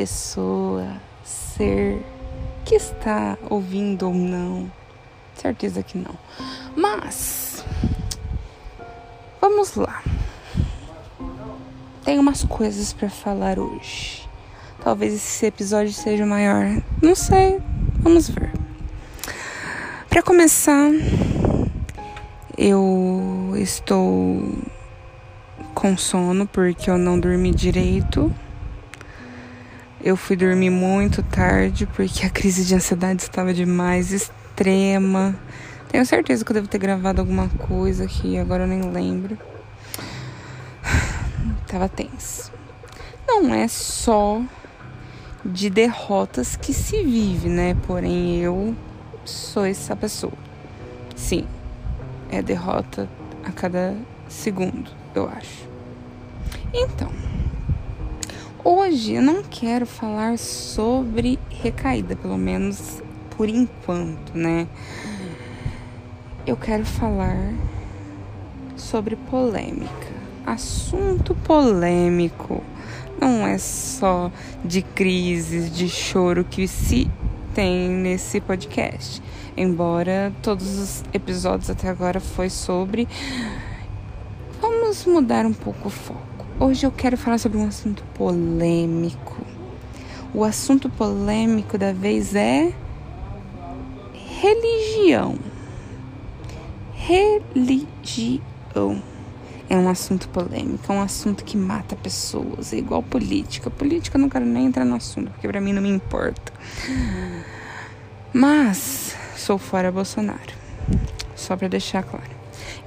pessoa, ser que está ouvindo ou não. Certeza que não. Mas vamos lá. Tem umas coisas para falar hoje. Talvez esse episódio seja maior. Não sei. Vamos ver. Para começar, eu estou com sono porque eu não dormi direito. Eu fui dormir muito tarde porque a crise de ansiedade estava demais, extrema. Tenho certeza que eu devo ter gravado alguma coisa aqui, agora eu nem lembro. Tava tenso. Não é só de derrotas que se vive, né? Porém, eu sou essa pessoa. Sim, é derrota a cada segundo, eu acho. Então, hoje eu não quero falar sobre recaída, pelo menos por enquanto, né? Eu quero falar sobre polêmica. Assunto polêmico. Não é só de crises, de choro que se tem nesse podcast. Embora todos os episódios até agora foi sobre vamos mudar um pouco o foco. Hoje eu quero falar sobre um assunto polêmico. O assunto polêmico da vez é religião. Religião é um assunto polêmico, é um assunto que mata pessoas, é igual política. Política eu não quero nem entrar no assunto, porque para mim não me importa. Mas sou fora Bolsonaro, só para deixar claro.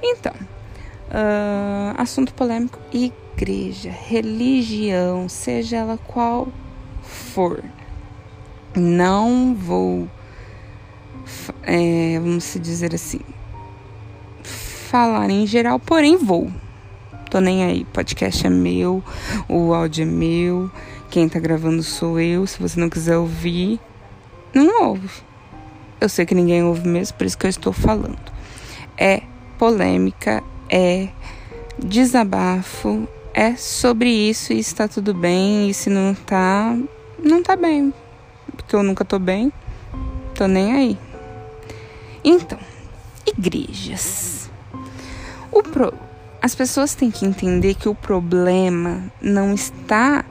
Então, uh, assunto polêmico: igreja, religião, seja ela qual for. Não vou, é, vamos dizer assim, falar em geral, porém vou. Tô nem aí, podcast é meu, o áudio é meu, quem tá gravando sou eu. Se você não quiser ouvir, não ouve. Eu sei que ninguém ouve mesmo, por isso que eu estou falando. É polêmica, é desabafo, é sobre isso e está tudo bem. E se não tá, não tá bem. Porque eu nunca tô bem, tô nem aí. Então, igrejas. O pro... As pessoas têm que entender que o problema não está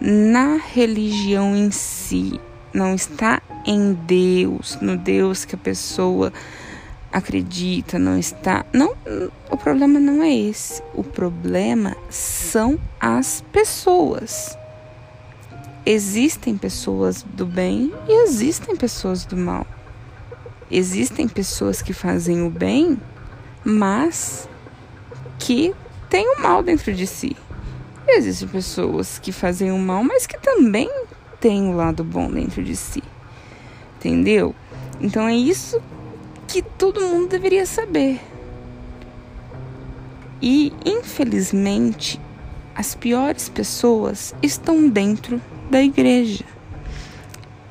na religião em si, não está em Deus, no Deus que a pessoa acredita, não está. Não, o problema não é esse. O problema são as pessoas. Existem pessoas do bem e existem pessoas do mal. Existem pessoas que fazem o bem, mas que têm o mal dentro de si. existem pessoas que fazem o mal, mas que também têm o lado bom dentro de si. Entendeu? Então é isso que todo mundo deveria saber. E, infelizmente, as piores pessoas estão dentro da igreja.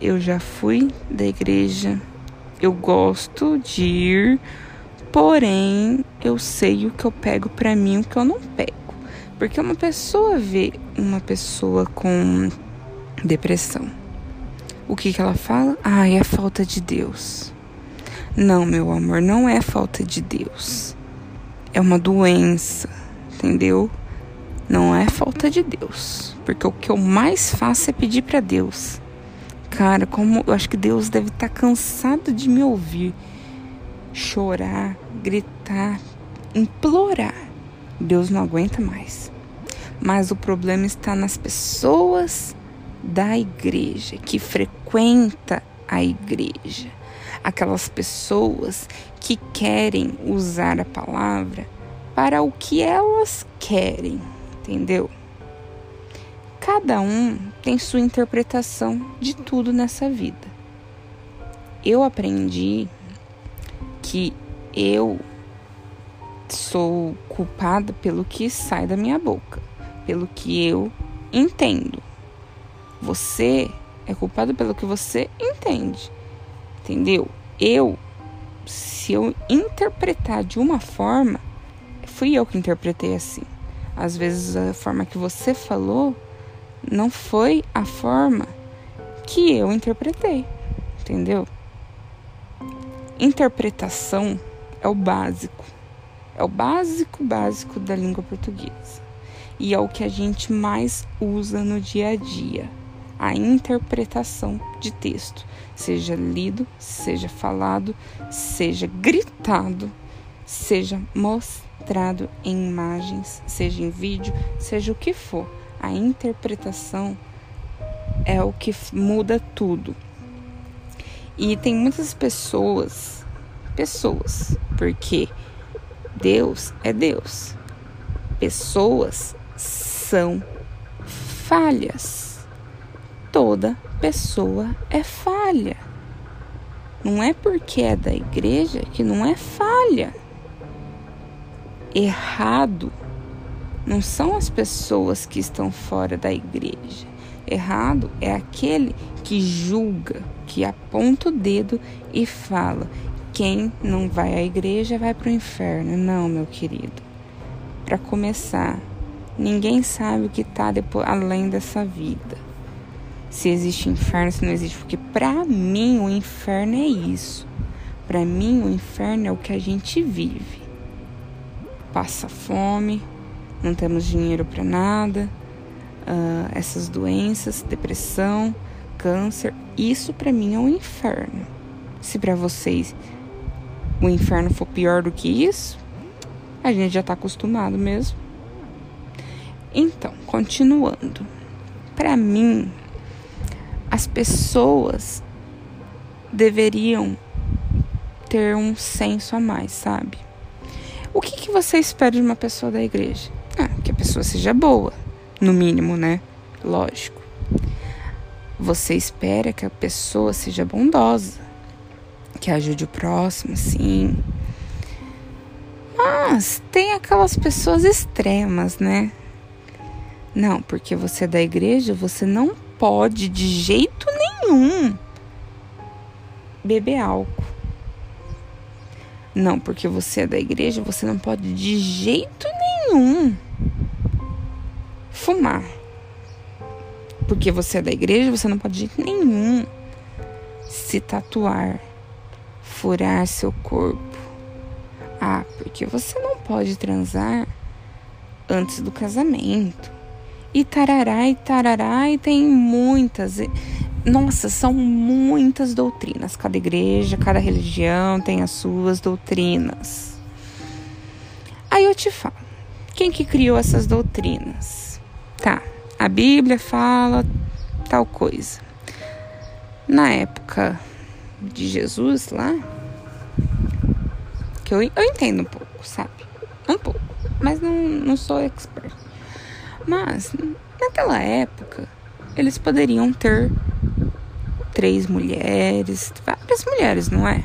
Eu já fui da igreja, eu gosto de ir, porém eu sei o que eu pego para mim o que eu não pego. Porque uma pessoa vê uma pessoa com depressão. O que, que ela fala? Ah, é falta de Deus. Não, meu amor, não é falta de Deus. É uma doença, entendeu? Não é falta de Deus. Porque o que eu mais faço é pedir para Deus. Cara, como eu acho que Deus deve estar tá cansado de me ouvir chorar, gritar, implorar. Deus não aguenta mais. Mas o problema está nas pessoas da igreja, que frequenta a igreja. Aquelas pessoas que querem usar a palavra para o que elas querem, entendeu? Cada um tem sua interpretação de tudo nessa vida. Eu aprendi que eu sou culpada pelo que sai da minha boca, pelo que eu entendo. Você é culpado pelo que você entende. Entendeu? Eu, se eu interpretar de uma forma, fui eu que interpretei assim. Às vezes a forma que você falou não foi a forma que eu interpretei, entendeu? Interpretação é o básico, é o básico básico da língua portuguesa e é o que a gente mais usa no dia a dia. A interpretação de texto, seja lido, seja falado, seja gritado, seja mostrado em imagens, seja em vídeo, seja o que for. A interpretação é o que muda tudo. E tem muitas pessoas, pessoas, porque Deus é Deus. Pessoas são falhas. Toda pessoa é falha. Não é porque é da igreja que não é falha. Errado não são as pessoas que estão fora da igreja. Errado é aquele que julga, que aponta o dedo e fala: quem não vai à igreja vai para o inferno. Não, meu querido. Para começar, ninguém sabe o que está além dessa vida. Se existe inferno, se não existe, porque para mim o inferno é isso. Para mim o inferno é o que a gente vive. Passa fome, não temos dinheiro para nada, uh, essas doenças, depressão, câncer, isso para mim é um inferno. Se para vocês o inferno for pior do que isso, a gente já está acostumado mesmo. Então, continuando. Para mim, as pessoas deveriam ter um senso a mais, sabe? O que, que você espera de uma pessoa da igreja? Ah, que a pessoa seja boa, no mínimo, né? Lógico. Você espera que a pessoa seja bondosa, que ajude o próximo, sim. Mas tem aquelas pessoas extremas, né? Não, porque você é da igreja, você não pode de jeito nenhum beber álcool. Não, porque você é da igreja, você não pode de jeito nenhum fumar. Porque você é da igreja, você não pode de jeito nenhum se tatuar, furar seu corpo. Ah, porque você não pode transar antes do casamento. E tarará e tarará, e tem muitas. Nossa, são muitas doutrinas. Cada igreja, cada religião tem as suas doutrinas. Aí eu te falo, quem que criou essas doutrinas? Tá, a Bíblia fala tal coisa. Na época de Jesus lá, que eu, eu entendo um pouco, sabe? Um pouco, mas não, não sou expert. Mas, naquela época, eles poderiam ter três mulheres, várias mulheres, não é?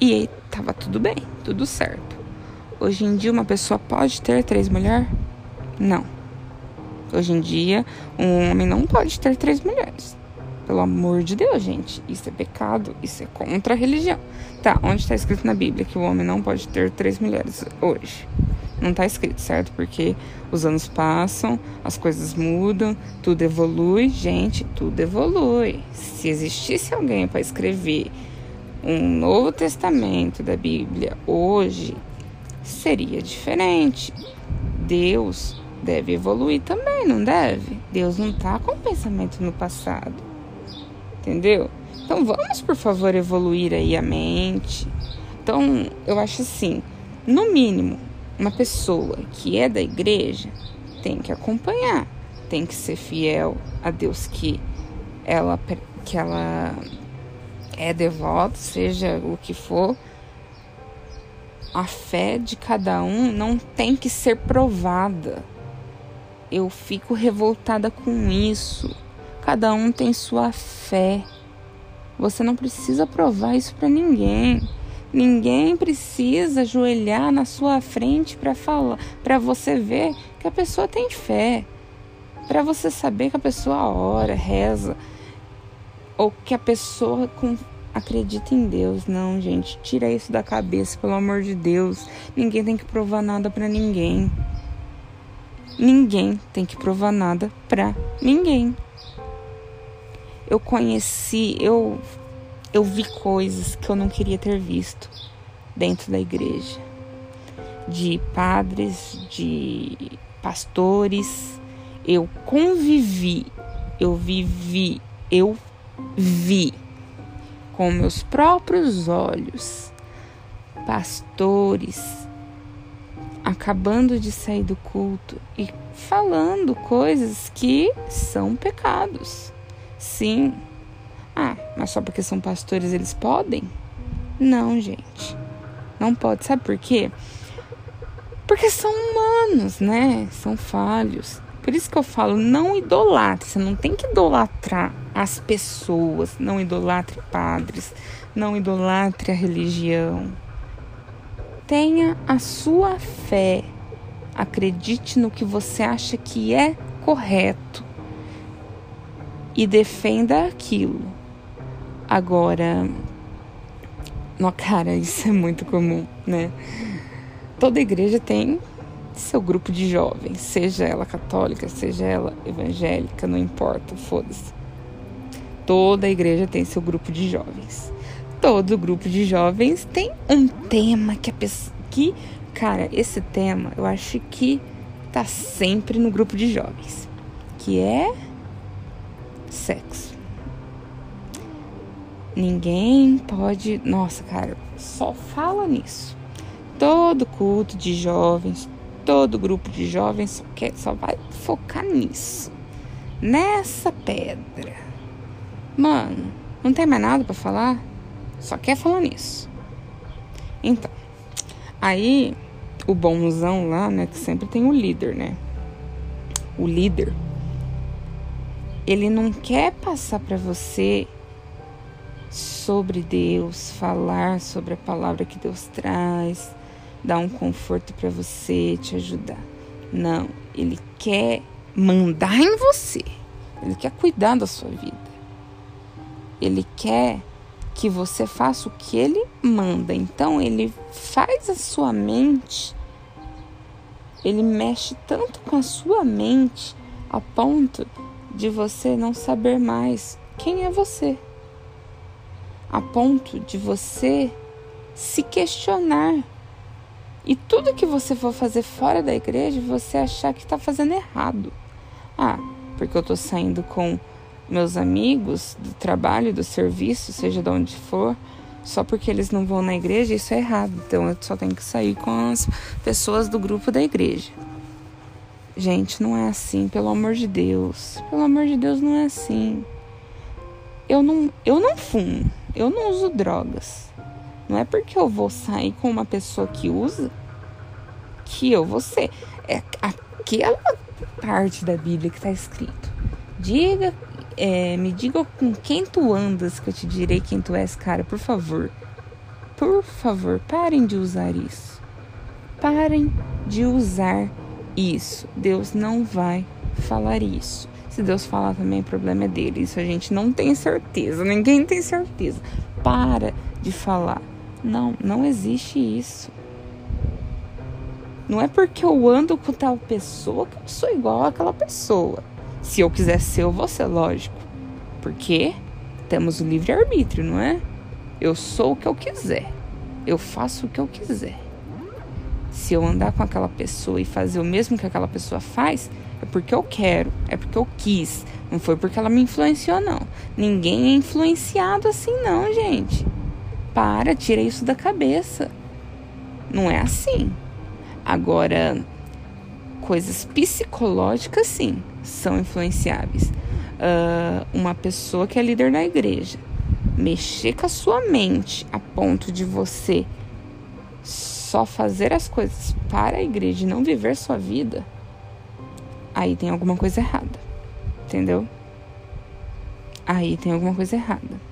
E tava tudo bem, tudo certo. Hoje em dia, uma pessoa pode ter três mulheres? Não. Hoje em dia, um homem não pode ter três mulheres. Pelo amor de Deus, gente. Isso é pecado, isso é contra a religião. Tá, onde está escrito na Bíblia que o homem não pode ter três mulheres hoje? Não está escrito, certo? Porque os anos passam, as coisas mudam, tudo evolui. Gente, tudo evolui. Se existisse alguém para escrever um Novo Testamento da Bíblia hoje, seria diferente. Deus deve evoluir também, não deve? Deus não está com pensamento no passado. Entendeu? Então vamos, por favor, evoluir aí a mente. Então, eu acho assim, no mínimo, uma pessoa que é da igreja tem que acompanhar, tem que ser fiel a Deus que ela que ela é devota, seja o que for. A fé de cada um não tem que ser provada. Eu fico revoltada com isso. Cada um tem sua fé. Você não precisa provar isso para ninguém. Ninguém precisa ajoelhar na sua frente para falar, para você ver que a pessoa tem fé, para você saber que a pessoa ora, reza, ou que a pessoa acredita em Deus. Não, gente, tira isso da cabeça, pelo amor de Deus. Ninguém tem que provar nada para ninguém. ninguém tem que provar nada para ninguém. Eu conheci, eu eu vi coisas que eu não queria ter visto dentro da igreja. De padres, de pastores, eu convivi, eu vivi, eu vi com meus próprios olhos pastores acabando de sair do culto e falando coisas que são pecados. Sim. Ah, mas só porque são pastores eles podem? Não, gente. Não pode. Sabe por quê? Porque são humanos, né? São falhos. Por isso que eu falo, não idolatre. Você não tem que idolatrar as pessoas. Não idolatre padres. Não idolatre a religião. Tenha a sua fé. Acredite no que você acha que é correto. E defenda aquilo. Agora, no cara, isso é muito comum, né? Toda igreja tem seu grupo de jovens, seja ela católica, seja ela evangélica, não importa, foda-se. Toda igreja tem seu grupo de jovens. Todo grupo de jovens tem um tema que a pessoa que, cara, esse tema eu acho que tá sempre no grupo de jovens, que é sexo. Ninguém pode, nossa, cara, só fala nisso. Todo culto de jovens, todo grupo de jovens só, quer, só vai focar nisso. Nessa pedra. Mano, não tem mais nada para falar? Só quer falar nisso. Então, aí o bonzão lá, né, que sempre tem o líder, né? O líder. Ele não quer passar para você sobre Deus, falar sobre a palavra que Deus traz, dar um conforto para você, te ajudar. Não, ele quer mandar em você. Ele quer cuidar da sua vida. Ele quer que você faça o que ele manda. Então ele faz a sua mente, ele mexe tanto com a sua mente a ponto de você não saber mais quem é você. A ponto de você se questionar e tudo que você for fazer fora da igreja, você achar que está fazendo errado. Ah, porque eu estou saindo com meus amigos do trabalho, do serviço, seja de onde for, só porque eles não vão na igreja, isso é errado. Então eu só tenho que sair com as pessoas do grupo da igreja. Gente, não é assim, pelo amor de Deus. Pelo amor de Deus, não é assim. Eu não, eu não fumo, eu não uso drogas. Não é porque eu vou sair com uma pessoa que usa que eu vou ser. É aquela parte da Bíblia que está escrito. Diga, é, me diga com quem tu andas que eu te direi quem tu és, cara, por favor. Por favor, parem de usar isso. Parem de usar isso. Deus não vai falar isso. Se Deus falar também, o problema é dele. Isso a gente não tem certeza. Ninguém tem certeza. Para de falar. Não, não existe isso. Não é porque eu ando com tal pessoa que eu sou igual àquela pessoa. Se eu quiser ser, eu vou ser, lógico. Porque temos o livre-arbítrio, não é? Eu sou o que eu quiser. Eu faço o que eu quiser. Se eu andar com aquela pessoa e fazer o mesmo que aquela pessoa faz, é porque eu quero, é porque eu quis. Não foi porque ela me influenciou, não. Ninguém é influenciado assim, não, gente. Para, tira isso da cabeça. Não é assim. Agora, coisas psicológicas, sim, são influenciáveis. Uh, uma pessoa que é líder da igreja mexer com a sua mente a ponto de você só fazer as coisas para a igreja e não viver sua vida, aí tem alguma coisa errada. Entendeu? Aí tem alguma coisa errada.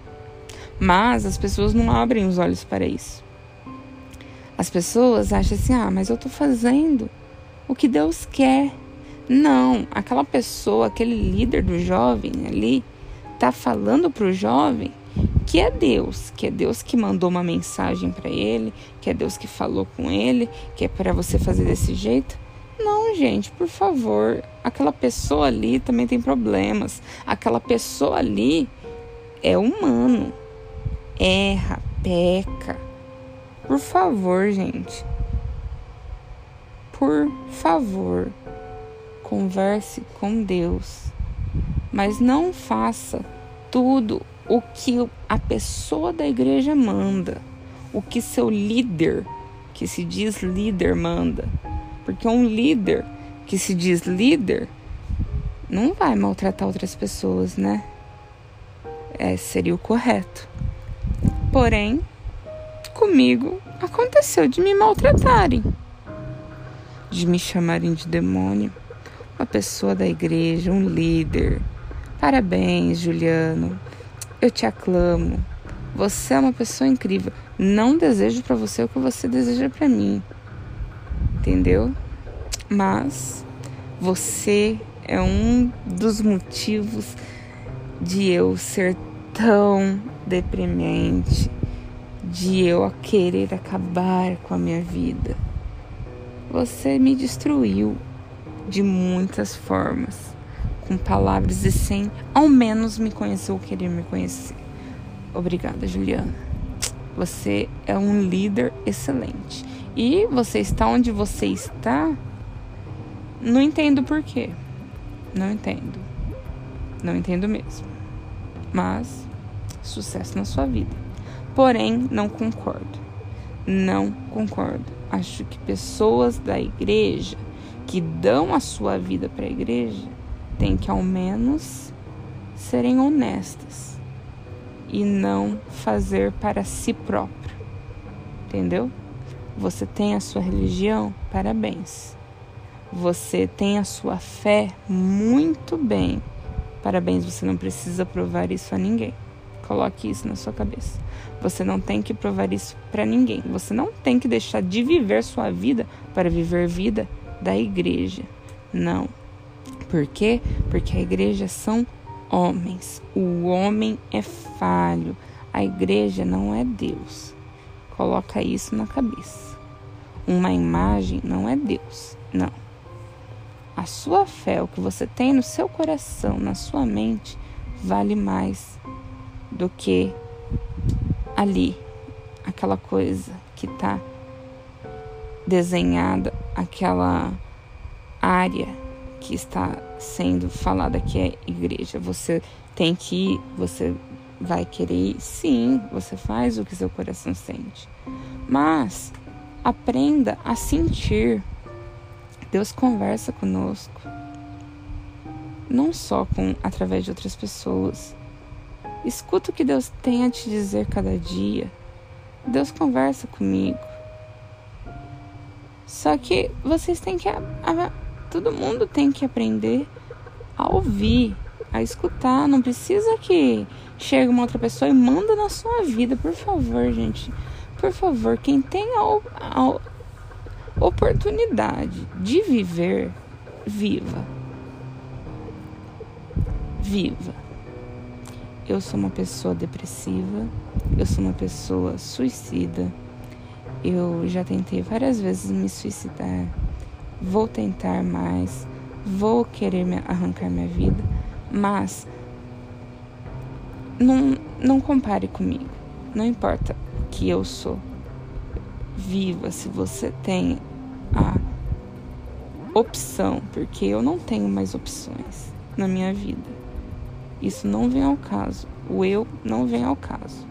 Mas as pessoas não abrem os olhos para isso. As pessoas acham assim: ah, mas eu estou fazendo o que Deus quer. Não, aquela pessoa, aquele líder do jovem ali, tá falando para o jovem que é Deus, que é Deus que mandou uma mensagem para ele, que é Deus que falou com ele, que é para você fazer desse jeito. Não, gente, por favor. Aquela pessoa ali também tem problemas. Aquela pessoa ali é humano. Erra, peca. Por favor, gente. Por favor, converse com Deus. Mas não faça tudo o que a pessoa da igreja manda, o que seu líder, que se diz líder, manda. Porque um líder que se diz líder não vai maltratar outras pessoas, né? É, seria o correto. Porém, comigo aconteceu de me maltratarem, de me chamarem de demônio, uma pessoa da igreja, um líder. Parabéns, Juliano. Eu te aclamo. Você é uma pessoa incrível. Não desejo para você o que você deseja para mim. Entendeu? Mas você é um dos motivos de eu ser tão deprimente, de eu querer acabar com a minha vida. Você me destruiu de muitas formas, com palavras e sem ao menos me conhecer ou querer me conhecer. Obrigada, Juliana. Você é um líder excelente. E você está onde você está? Não entendo por quê. Não entendo. Não entendo mesmo. Mas sucesso na sua vida. Porém, não concordo. Não concordo. Acho que pessoas da igreja que dão a sua vida para a igreja têm que ao menos serem honestas e não fazer para si próprio. Entendeu? Você tem a sua religião? Parabéns. Você tem a sua fé? Muito bem. Parabéns, você não precisa provar isso a ninguém. Coloque isso na sua cabeça. Você não tem que provar isso para ninguém. Você não tem que deixar de viver sua vida para viver vida da igreja. Não. Por quê? Porque a igreja são homens. O homem é falho. A igreja não é Deus. Coloca isso na cabeça. Uma imagem não é Deus. Não. A sua fé, o que você tem no seu coração, na sua mente, vale mais do que ali, aquela coisa que está desenhada, aquela área que está sendo falada que é igreja. Você tem que ir, você vai querer ir, sim, você faz o que seu coração sente. Mas aprenda a sentir Deus conversa conosco, não só com através de outras pessoas. Escuta o que Deus tem a te dizer cada dia. Deus conversa comigo. Só que vocês têm que. Todo mundo tem que aprender a ouvir, a escutar. Não precisa que chegue uma outra pessoa e manda na sua vida, por favor, gente. Por favor, quem tem a, a oportunidade de viver, viva. Viva. Eu sou uma pessoa depressiva, eu sou uma pessoa suicida. Eu já tentei várias vezes me suicidar. Vou tentar mais, vou querer arrancar minha vida, mas não, não compare comigo. Não importa o que eu sou viva, se você tem a opção, porque eu não tenho mais opções na minha vida. Isso não vem ao caso. O eu não vem ao caso.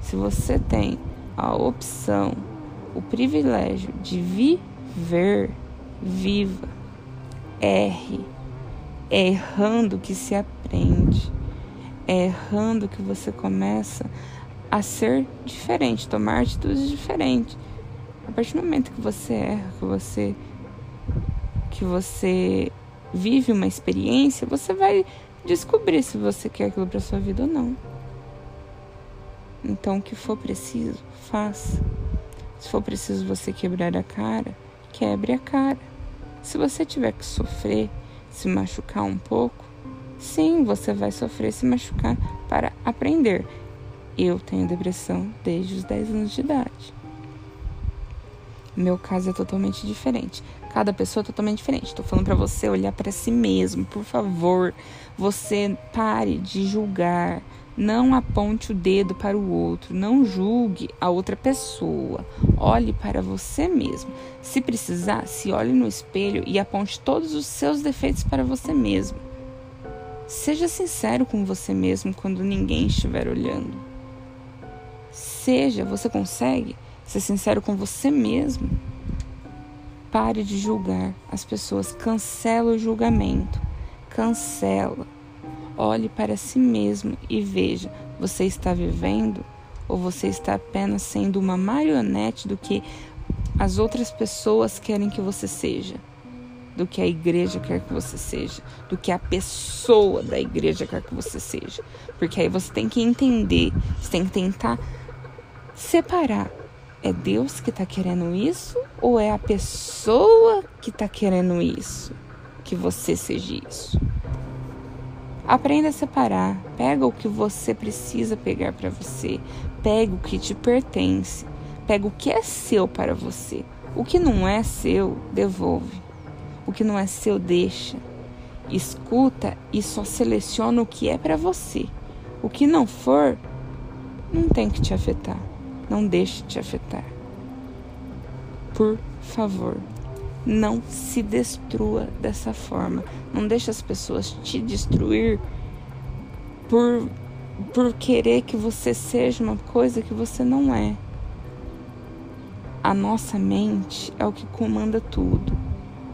Se você tem a opção, o privilégio de viver, viva, erre. É errando que se aprende. É errando que você começa a ser diferente, tomar atitudes diferentes. A partir do momento que você erra, que você que você vive uma experiência, você vai descobrir se você quer aquilo para sua vida ou não. Então, o que for preciso, faça. Se for preciso você quebrar a cara, quebre a cara. Se você tiver que sofrer, se machucar um pouco, sim, você vai sofrer, se machucar para aprender. Eu tenho depressão desde os 10 anos de idade. Meu caso é totalmente diferente. Cada pessoa é totalmente diferente. Estou falando para você olhar para si mesmo, por favor. Você pare de julgar. Não aponte o dedo para o outro. Não julgue a outra pessoa. Olhe para você mesmo. Se precisar, se olhe no espelho e aponte todos os seus defeitos para você mesmo. Seja sincero com você mesmo quando ninguém estiver olhando. Seja, você consegue ser sincero com você mesmo. Pare de julgar as pessoas, cancela o julgamento, cancela. Olhe para si mesmo e veja: você está vivendo ou você está apenas sendo uma marionete do que as outras pessoas querem que você seja? do que a igreja quer que você seja, do que a pessoa da igreja quer que você seja. Porque aí você tem que entender, você tem que tentar separar. É Deus que está querendo isso ou é a pessoa que está querendo isso? Que você seja isso. Aprenda a separar. Pega o que você precisa pegar para você. Pega o que te pertence. Pega o que é seu para você. O que não é seu, devolve. O que não é seu, deixa. Escuta e só seleciona o que é para você. O que não for, não tem que te afetar. Não deixe te afetar. Por favor, não se destrua dessa forma. Não deixe as pessoas te destruir por por querer que você seja uma coisa que você não é. A nossa mente é o que comanda tudo.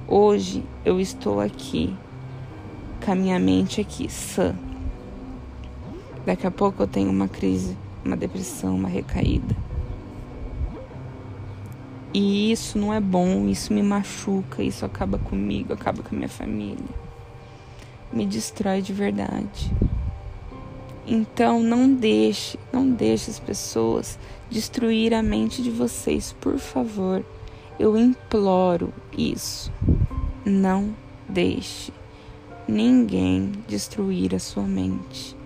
Hoje eu estou aqui, com a minha mente aqui, sã. Daqui a pouco eu tenho uma crise, uma depressão, uma recaída. E isso não é bom, isso me machuca, isso acaba comigo, acaba com a minha família. Me destrói de verdade. Então não deixe, não deixe as pessoas destruir a mente de vocês, por favor. Eu imploro isso. Não deixe ninguém destruir a sua mente.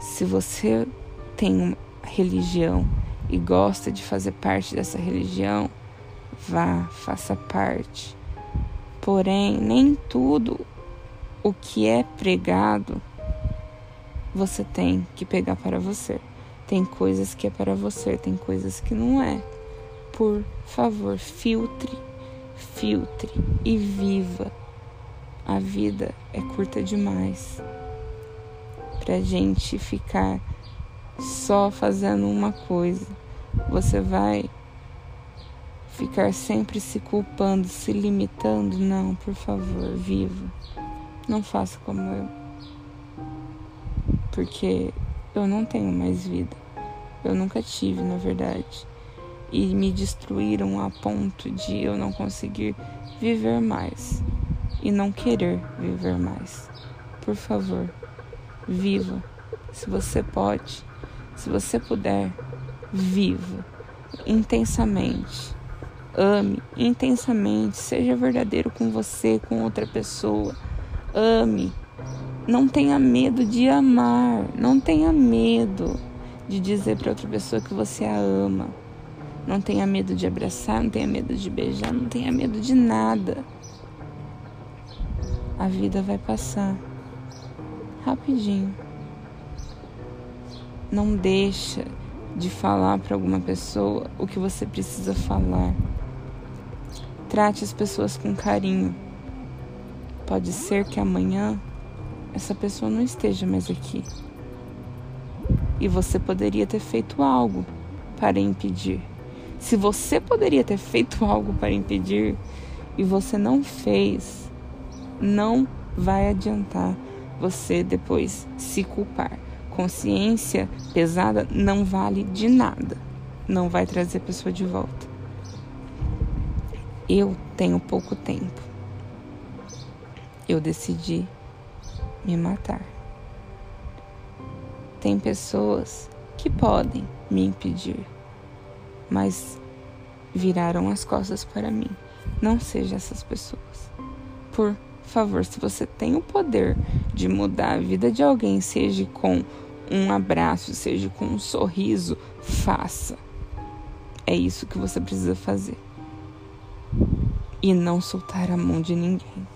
Se você tem uma religião e gosta de fazer parte dessa religião, vá, faça parte. Porém, nem tudo o que é pregado você tem que pegar para você. Tem coisas que é para você, tem coisas que não é por favor, filtre, filtre e viva. A vida é curta demais pra gente ficar só fazendo uma coisa. Você vai ficar sempre se culpando, se limitando? Não, por favor, viva. Não faça como eu. Porque eu não tenho mais vida. Eu nunca tive, na verdade e me destruíram a ponto de eu não conseguir viver mais e não querer viver mais. Por favor, viva. Se você pode, se você puder, viva intensamente. Ame intensamente, seja verdadeiro com você, com outra pessoa. Ame. Não tenha medo de amar, não tenha medo de dizer para outra pessoa que você a ama. Não tenha medo de abraçar, não tenha medo de beijar, não tenha medo de nada. A vida vai passar rapidinho. Não deixa de falar para alguma pessoa o que você precisa falar. Trate as pessoas com carinho. Pode ser que amanhã essa pessoa não esteja mais aqui. E você poderia ter feito algo para impedir. Se você poderia ter feito algo para impedir e você não fez, não vai adiantar você depois se culpar. Consciência pesada não vale de nada. Não vai trazer a pessoa de volta. Eu tenho pouco tempo. Eu decidi me matar. Tem pessoas que podem me impedir mas viraram as costas para mim. Não seja essas pessoas. Por favor, se você tem o poder de mudar a vida de alguém, seja com um abraço, seja com um sorriso, faça. É isso que você precisa fazer. E não soltar a mão de ninguém.